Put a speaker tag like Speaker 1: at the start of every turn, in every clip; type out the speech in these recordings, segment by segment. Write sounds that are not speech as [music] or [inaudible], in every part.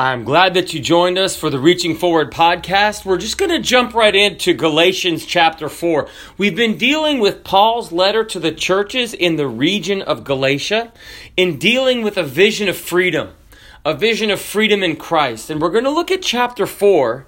Speaker 1: I'm glad that you joined us for the Reaching Forward podcast. We're just going to jump right into Galatians chapter 4. We've been dealing with Paul's letter to the churches in the region of Galatia in dealing with a vision of freedom, a vision of freedom in Christ. And we're going to look at chapter 4,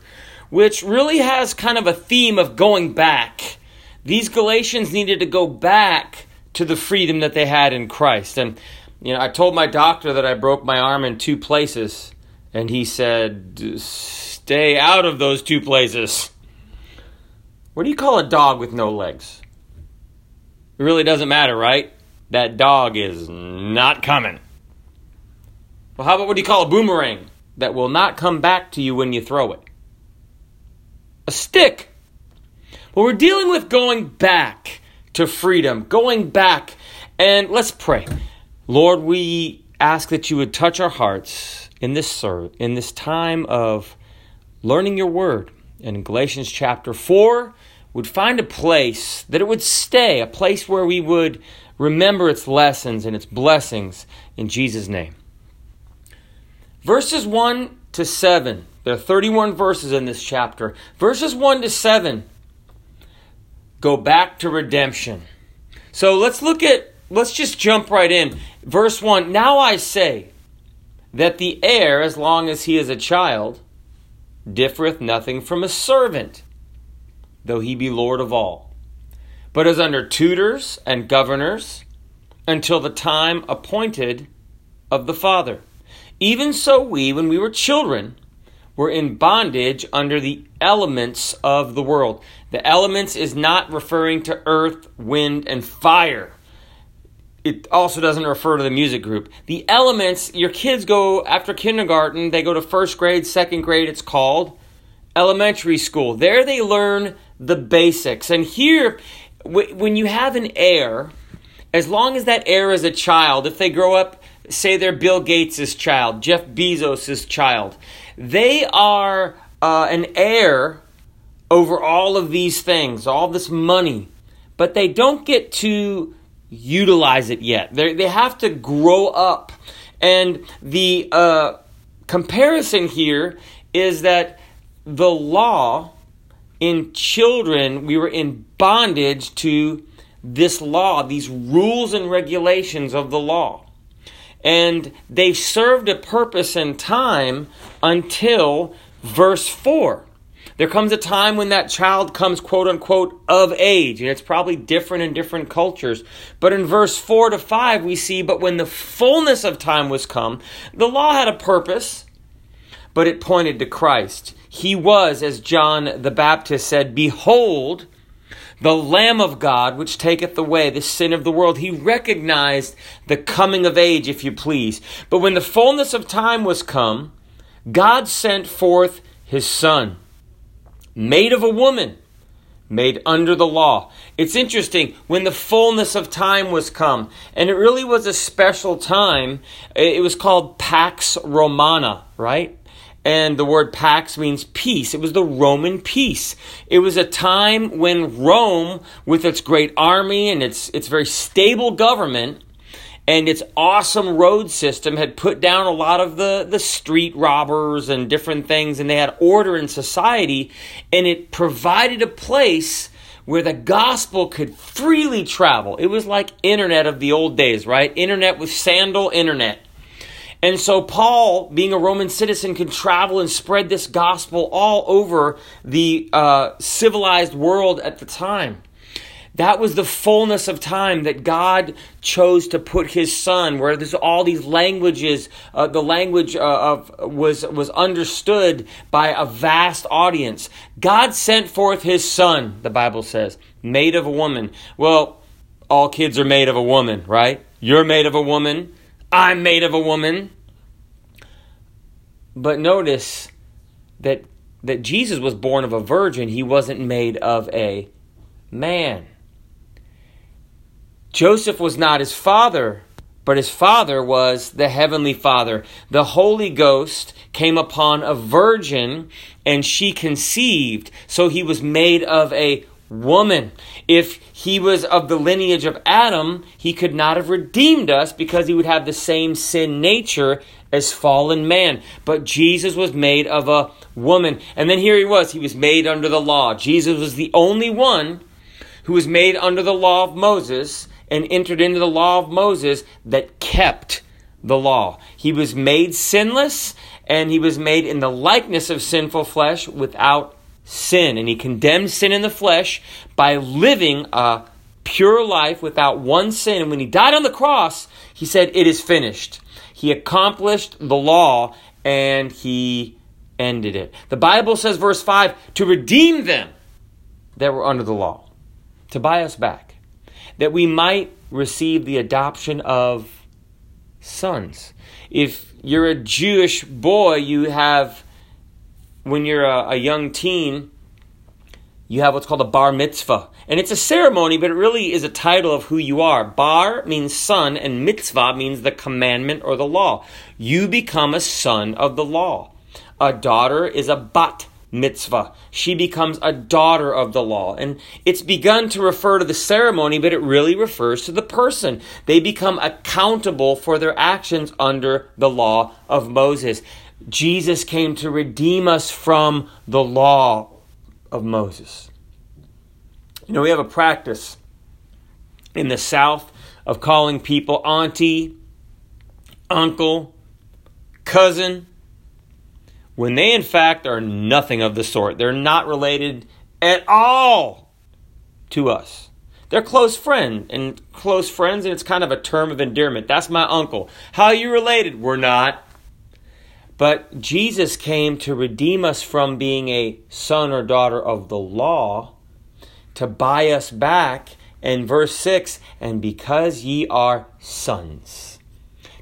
Speaker 1: which really has kind of a theme of going back. These Galatians needed to go back to the freedom that they had in Christ. And, you know, I told my doctor that I broke my arm in two places and he said, Stay out of those two places. What do you call a dog with no legs? It really doesn't matter, right? That dog is not coming. Well, how about what do you call a boomerang that will not come back to you when you throw it? A stick. Well, we're dealing with going back to freedom, going back. And let's pray. Lord, we ask that you would touch our hearts in this serve, in this time of learning your word. In Galatians chapter 4, would find a place that it would stay, a place where we would remember its lessons and its blessings in Jesus' name. Verses 1 to 7. There are 31 verses in this chapter. Verses 1 to 7 go back to redemption. So let's look at, let's just jump right in. Verse 1 Now I say, that the heir, as long as he is a child, differeth nothing from a servant, though he be Lord of all, but is under tutors and governors until the time appointed of the Father. Even so, we, when we were children, were in bondage under the elements of the world. The elements is not referring to earth, wind, and fire it also doesn't refer to the music group. The elements, your kids go after kindergarten, they go to first grade, second grade, it's called elementary school. There they learn the basics. And here, when you have an heir, as long as that heir is a child, if they grow up, say they're Bill Gates' child, Jeff Bezos' child, they are uh, an heir over all of these things, all this money, but they don't get to utilize it yet. They they have to grow up, and the uh, comparison here is that the law in children we were in bondage to this law, these rules and regulations of the law. And they served a purpose in time until verse 4. There comes a time when that child comes, quote unquote, of age, and it's probably different in different cultures. But in verse 4 to 5, we see, But when the fullness of time was come, the law had a purpose, but it pointed to Christ. He was, as John the Baptist said, Behold, the Lamb of God, which taketh away the sin of the world. He recognized the coming of age, if you please. But when the fullness of time was come, God sent forth his Son made of a woman, made under the law. It's interesting, when the fullness of time was come, and it really was a special time, it was called Pax Romana, right? And the word Pax means peace. It was the Roman peace. It was a time when Rome, with its great army and its, its very stable government, and its awesome road system had put down a lot of the, the street robbers and different things, and they had order in society, and it provided a place where the gospel could freely travel. It was like internet of the old days, right? Internet with sandal internet. And so Paul, being a Roman citizen, could travel and spread this gospel all over the uh, civilized world at the time. That was the fullness of time that God chose to put His Son, where there's all these languages. Uh, the language uh, of was was understood by a vast audience. God sent forth His Son. The Bible says, made of a woman. Well, all kids are made of a woman, right? You're made of a woman. I'm made of a woman. But notice that that Jesus was born of a virgin. He wasn't made of a man. Joseph was not his father, but his father was the heavenly father. The Holy Ghost came upon a virgin and she conceived. So he was made of a woman. If he was of the lineage of Adam, he could not have redeemed us because he would have the same sin nature as fallen man. But Jesus was made of a woman. And then here he was. He was made under the law. Jesus was the only one who was made under the law of Moses and entered into the law of Moses that kept the law. He was made sinless and he was made in the likeness of sinful flesh without sin. And he condemned sin in the flesh by living a pure life without one sin. And when he died on the cross, he said, It is finished. He accomplished the law and he ended it. The Bible says, verse 5, to redeem them that were under the law, to buy us back, that we might receive the adoption of sons. If you're a Jewish boy, you have when you're a, a young teen, you have what's called a bar mitzvah. And it's a ceremony, but it really is a title of who you are. Bar means son, and mitzvah means the commandment or the law. You become a son of the law. A daughter is a bat mitzvah. She becomes a daughter of the law. And it's begun to refer to the ceremony, but it really refers to the person. They become accountable for their actions under the law of Moses. Jesus came to redeem us from the law of Moses. You know, we have a practice in the South of calling people auntie, uncle, cousin, when they in fact are nothing of the sort. They're not related at all to us. They're close friend and close friends, and it's kind of a term of endearment. That's my uncle. How are you related? We're not. But Jesus came to redeem us from being a son or daughter of the law, to buy us back. And verse 6 and because ye are sons,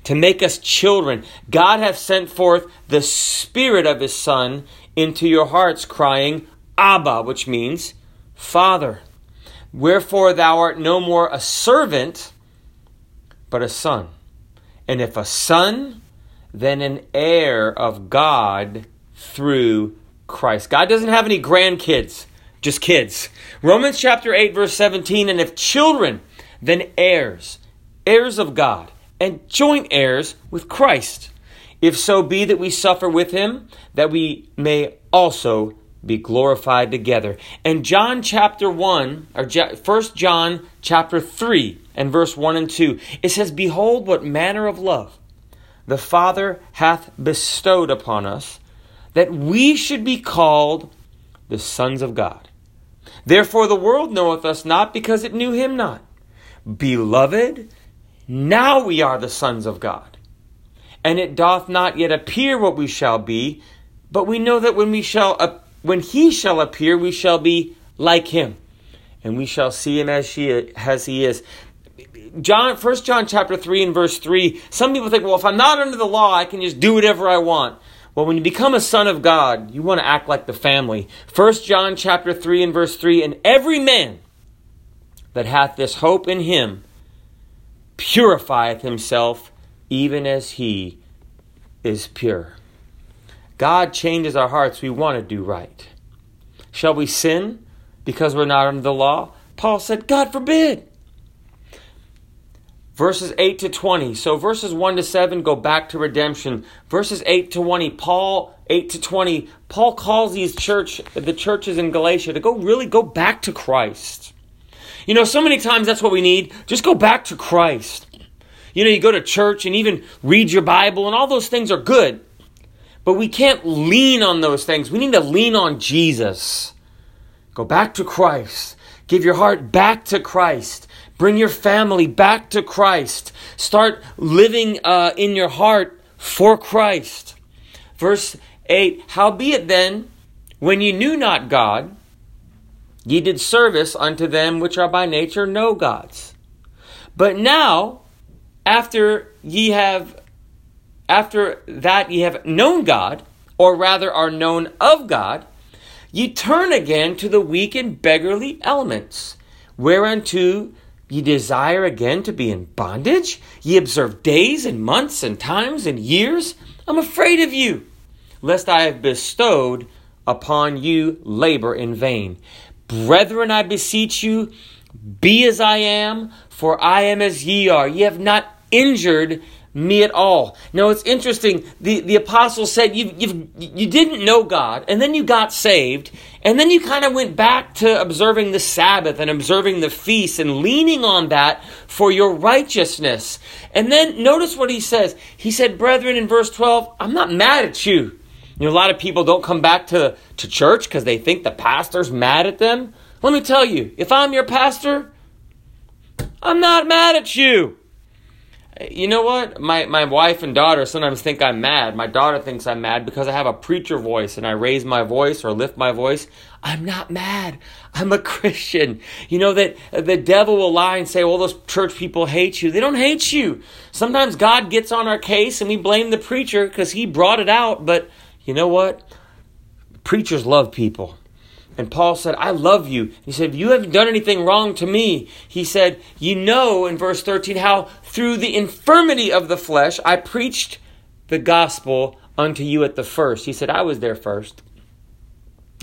Speaker 1: to make us children, God hath sent forth the Spirit of His Son into your hearts, crying, Abba, which means Father. Wherefore thou art no more a servant, but a son. And if a son, then an heir of God through Christ. God doesn't have any grandkids, just kids. Romans chapter 8, verse 17 and if children, then heirs, heirs of God, and joint heirs with Christ. If so be that we suffer with him, that we may also be glorified together. And John chapter 1, or 1 John chapter 3, and verse 1 and 2, it says, Behold, what manner of love the Father hath bestowed upon us, that we should be called the sons of God. Therefore the world knoweth us not because it knew him not. Beloved, now we are the sons of God. And it doth not yet appear what we shall be, but we know that when we shall when he shall appear, we shall be like him, and we shall see him as she as he is. John, First John chapter 3 and verse 3, some people think, well, if I'm not under the law, I can just do whatever I want. Well, when you become a son of God, you want to act like the family. First John chapter 3 and verse 3, and every man that hath this hope in him purifieth himself even as he is pure. God changes our hearts. We want to do right. Shall we sin because we're not under the law? Paul said, God forbid verses 8 to 20. So verses 1 to 7 go back to redemption. Verses 8 to 20, Paul 8 to 20, Paul calls these church the churches in Galatia to go really go back to Christ. You know, so many times that's what we need. Just go back to Christ. You know, you go to church and even read your Bible and all those things are good. But we can't lean on those things. We need to lean on Jesus. Go back to Christ. Give your heart back to Christ. Bring your family back to Christ. Start living uh, in your heart for Christ. Verse 8 Howbeit then, when ye knew not God, ye did service unto them which are by nature no gods. But now, after ye have after that ye have known God, or rather are known of God, ye turn again to the weak and beggarly elements, whereunto Ye desire again to be in bondage? Ye observe days and months and times and years? I'm afraid of you, lest I have bestowed upon you labor in vain. Brethren, I beseech you, be as I am, for I am as ye are. Ye have not injured me at all. Now it's interesting. The, the apostle said you, you you didn't know God, and then you got saved, and then you kind of went back to observing the Sabbath and observing the feast and leaning on that for your righteousness. And then notice what he says. He said, Brethren, in verse 12, I'm not mad at you. You know, a lot of people don't come back to, to church because they think the pastor's mad at them. Let me tell you, if I'm your pastor, I'm not mad at you. You know what? My, my wife and daughter sometimes think I'm mad. My daughter thinks I'm mad because I have a preacher voice and I raise my voice or lift my voice. I'm not mad. I'm a [laughs] Christian. You know that the devil will lie and say, well, those church people hate you. They don't hate you. Sometimes God gets on our case and we blame the preacher because he brought it out. But you know what? Preachers love people. And Paul said, I love you. He said, You haven't done anything wrong to me. He said, You know, in verse 13, how through the infirmity of the flesh I preached the gospel unto you at the first. He said, I was there first.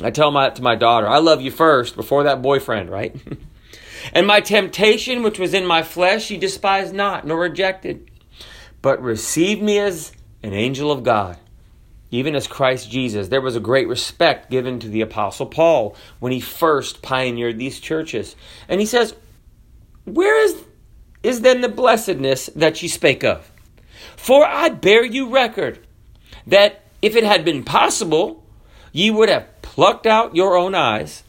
Speaker 1: I tell my, to my daughter, I love you first before that boyfriend, right? [laughs] and my temptation, which was in my flesh, he despised not, nor rejected, but received me as an angel of God even as Christ Jesus, there was a great respect given to the Apostle Paul when he first pioneered these churches. And he says, Where is, is then the blessedness that ye spake of? For I bear you record that if it had been possible, ye would have plucked out your own eyes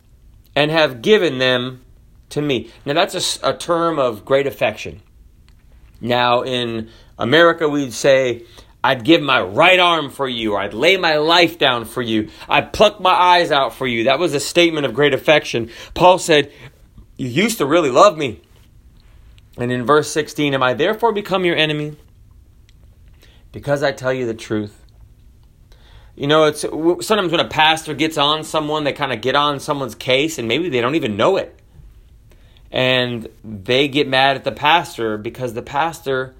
Speaker 1: and have given them to me. Now, that's a, a term of great affection. Now, in America, we'd say, I'd give my right arm for you, or I'd lay my life down for you. I'd pluck my eyes out for you. That was a statement of great affection. Paul said, You used to really love me. And in verse 16, Am I therefore become your enemy? Because I tell you the truth. You know, it's sometimes when a pastor gets on someone, they kind of get on someone's case and maybe they don't even know it. And they get mad at the pastor because the pastor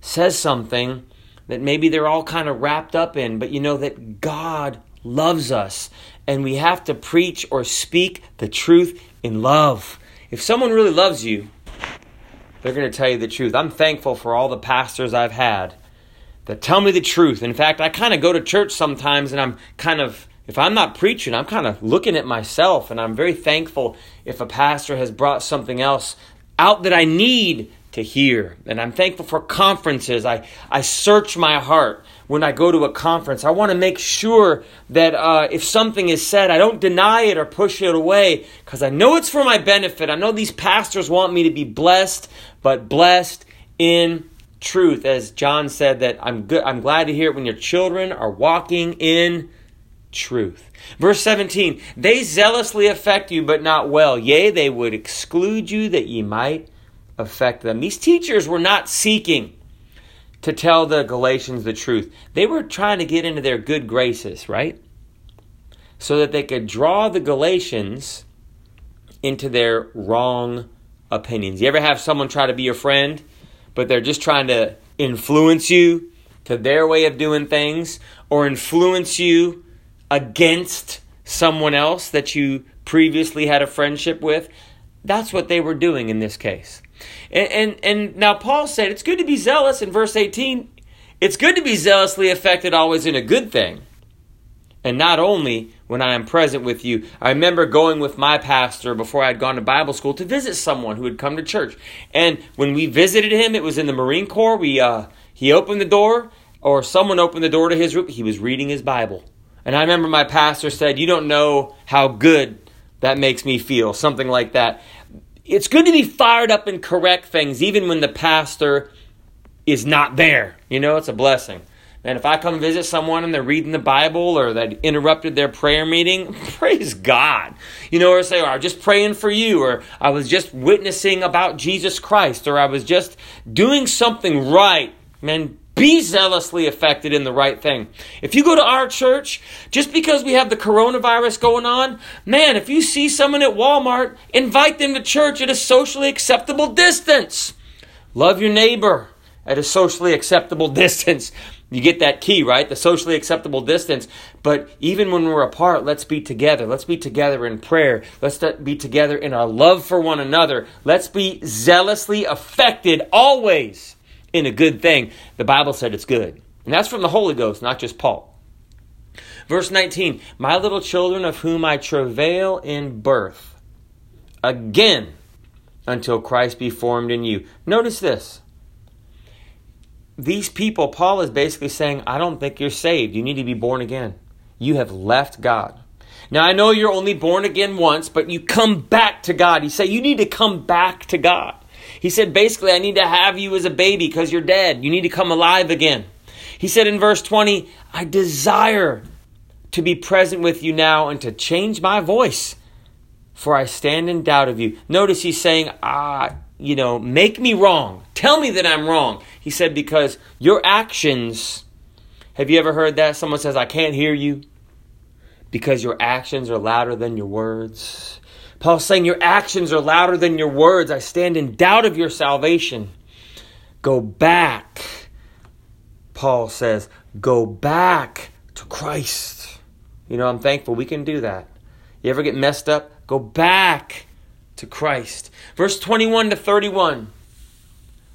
Speaker 1: says something that maybe they're all kind of wrapped up in, but you know that God loves us and we have to preach or speak the truth in love. If someone really loves you, they're going to tell you the truth. I'm thankful for all the pastors I've had that tell me the truth. In fact, I kind of go to church sometimes and I'm kind of, if I'm not preaching, I'm kind of looking at myself and I'm very thankful if a pastor has brought something else out that I need to hear. And I'm thankful for conferences. I, I search my heart when I go to a conference. I want to make sure that uh, if something is said, I don't deny it or push it away because I know it's for my benefit. I know these pastors want me to be blessed, but blessed in truth. As John said, that I'm good. I'm glad to hear it when your children are walking in truth. Verse 17, they zealously affect you, but not well. Yea, they would exclude you that ye might affect them. These teachers were not seeking to tell the Galatians the truth. They were trying to get into their good graces, right? So that they could draw the Galatians into their wrong opinions. You ever have someone try to be your friend, but they're just trying to influence you to their way of doing things or influence you against someone else that you previously had a friendship with? That's what they were doing in this case. And, and, and now Paul said it's good to be zealous in verse 18. It's good to be zealously affected always in a good thing. And not only when I am present with you. I remember going with my pastor before I had gone to Bible school to visit someone who had come to church. And when we visited him, it was in the Marine Corps. We uh, he opened the door, or someone opened the door to his room. He was reading his Bible. And I remember my pastor said, You don't know how good that makes me feel, something like that it's good to be fired up and correct things even when the pastor is not there. You know, it's a blessing. And if I come visit someone and they're reading the Bible or that interrupted their prayer meeting, [laughs] praise God. You know, or say, oh, or I'm just praying for you, or I was just witnessing about Jesus Christ, or I was just doing something right. Man, be zealously affected in the right thing. If you go to our church, just because we have the coronavirus going on, man, if you see someone at Walmart, invite them to church at a socially acceptable distance. Love your neighbor at a socially acceptable [laughs] distance. You get that key, right? The socially acceptable distance. But even when we're apart, let's be together. Let's be together in prayer. Let's be together in our love for one another. Let's be zealously affected always in a good thing. The Bible said it's good. And that's from the Holy Ghost, not just Paul. Verse 19 My little children, of whom I travail in birth, again until Christ be formed in you. Notice this these people, Paul is basically saying, I don't think you're saved. You need to be born again. You have left God. Now, I know you're only born again once, but you come back to God. He said, You need to come back to God. He said, basically, I need to have you as a baby because you're dead. You need to come alive again. He said in verse 20, I desire to be present with you now and to change my voice, for I stand in doubt of you. Notice he's saying, Ah, you know, make me wrong. Tell me that I'm wrong. He said, because your actions, have you ever heard that? Someone says, I can't hear you because your actions are louder than your words. Paul's saying, Your actions are louder than your words. I stand in doubt of your salvation. Go back. Paul says, Go back to Christ. You know, I'm thankful we can do that. You ever get messed up? Go back to Christ. Verse 21 to 31.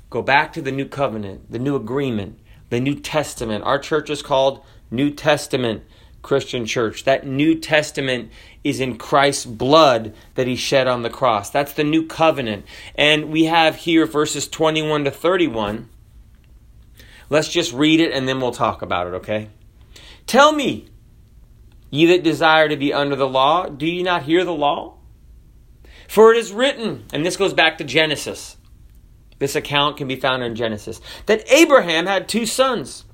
Speaker 1: Go back to the new covenant, the new agreement, the New Testament. Our church is called New Testament Christian Church. That New Testament is in Christ's blood that he shed on the cross. That's the new covenant. And we have here verses 21 to 31. Let's just read it and then we'll talk about it, okay? Tell me, ye that desire to be under the law, do ye not hear the law? For it is written, and this goes back to Genesis. This account can be found in Genesis, that Abraham had two sons,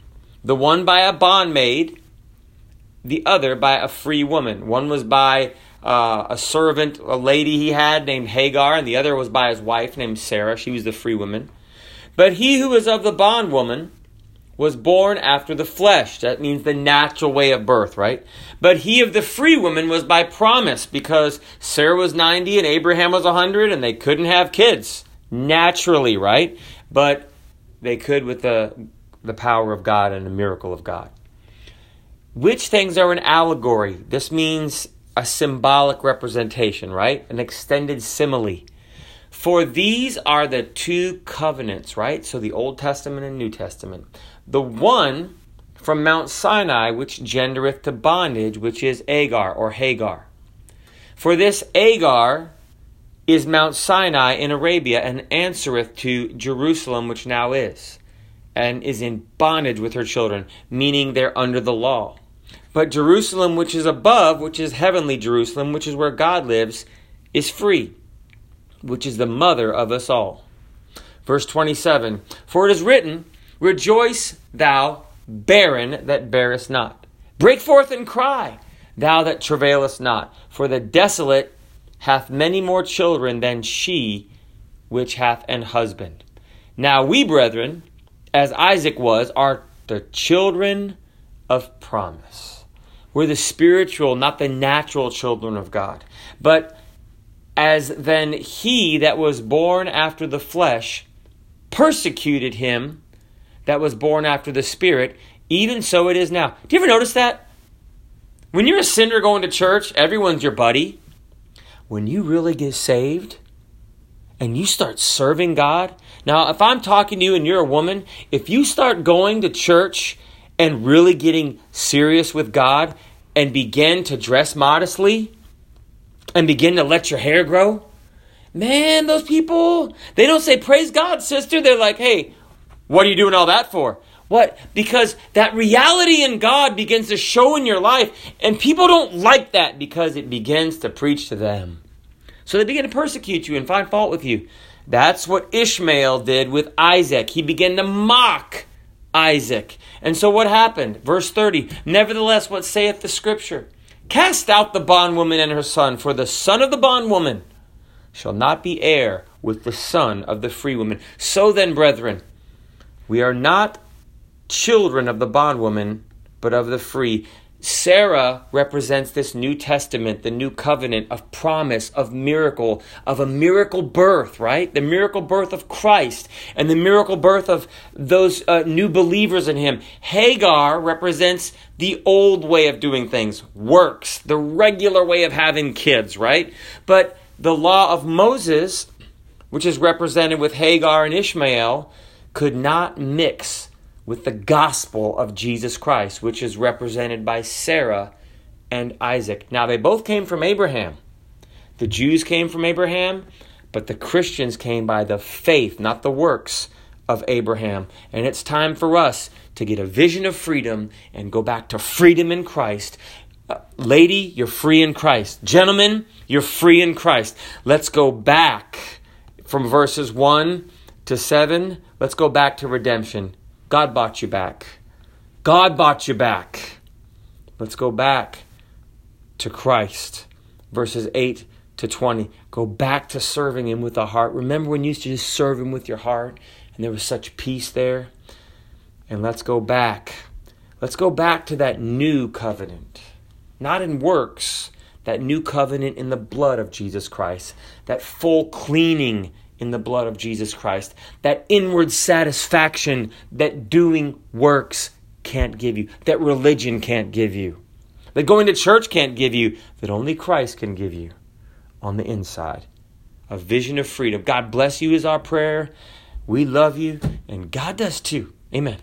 Speaker 1: the one by a bondmaid, the other by a free woman. One was by uh, a servant, a lady he had named Hagar, and the other was by his wife named Sarah. She was the free woman. But he who was of the bondwoman was born after the flesh. That means the natural way of birth, right? But he of the free woman was by promise because Sarah was 90 and Abraham was 100 and they couldn't have kids naturally, right? But they could with the, the power of God and the miracle of God. Which things are an allegory? This means a symbolic representation, right? An extended simile. For these are the two covenants, right? So the Old Testament and New Testament. The one from Mount Sinai, which gendereth to bondage, which is Agar or Hagar. For this Agar is Mount Sinai in Arabia, and answereth to Jerusalem, which now is, and is in bondage with her children, meaning they're under the law. But Jerusalem, which is above, which is heavenly Jerusalem, which is where God lives, is free which is the mother of us all. Verse 27 For it is written, Rejoice, thou barren that bearest not. Break forth and cry, thou that travailest not. For the desolate hath many more children than she which hath an husband. Now we, brethren, as Isaac was, are the children of promise. We're the spiritual, not the natural children of God. But as then he that was born after the flesh persecuted him that was born after the spirit, even so it is now. Do you ever notice that? When you're a sinner going to church, everyone's your buddy. When you really get saved and you start serving God, now if I'm talking to you and you're a woman, if you start going to church and really getting serious with God and begin to dress modestly, and begin to let your hair grow, man, those people, they don't say, Praise God, sister. They're like, Hey, what are you doing all that for? What? Because that reality in God begins to show in your life, and people don't like that because it begins to preach to them. So they begin to persecute you and find fault with you. That's what Ishmael did with Isaac. He began to mock Isaac. And so what happened? Verse 30 Nevertheless, what saith the scripture? Cast out the bondwoman and her son, for the son of the bondwoman shall not be heir with the son of the free woman. So then, brethren, we are not children of the bondwoman, but of the free. Sarah represents this New Testament, the new covenant of promise, of miracle, of a miracle birth, right? The miracle birth of Christ and the miracle birth of those uh, new believers in Him. Hagar represents the old way of doing things, works, the regular way of having kids, right? But the law of Moses, which is represented with Hagar and Ishmael, could not mix with the gospel of Jesus Christ, which is represented by Sarah and Isaac. Now, they both came from Abraham. The Jews came from Abraham, but the Christians came by the faith, not the works of Abraham. And it's time for us to get a vision of freedom and go back to freedom in Christ. Uh, lady, you're free in Christ. Gentlemen, you're free in Christ. Let's go back from verses 1 to 7. Let's go back to redemption. God bought you back. God bought you back. Let's go back to Christ. Verses 8 to 20. Go back to serving Him with a heart. Remember when you used to just serve Him with your heart and there was such peace there? And let's go back. Let's go back to that new covenant. Not in works, that new covenant in the blood of Jesus Christ. That full cleaning in the blood of Jesus Christ. That inward satisfaction that doing works can't give you, that religion can't give you, that going to church can't give you, that only Christ can give you on the inside. A vision of freedom. God bless you is our prayer. We love you, and God does too. Amen.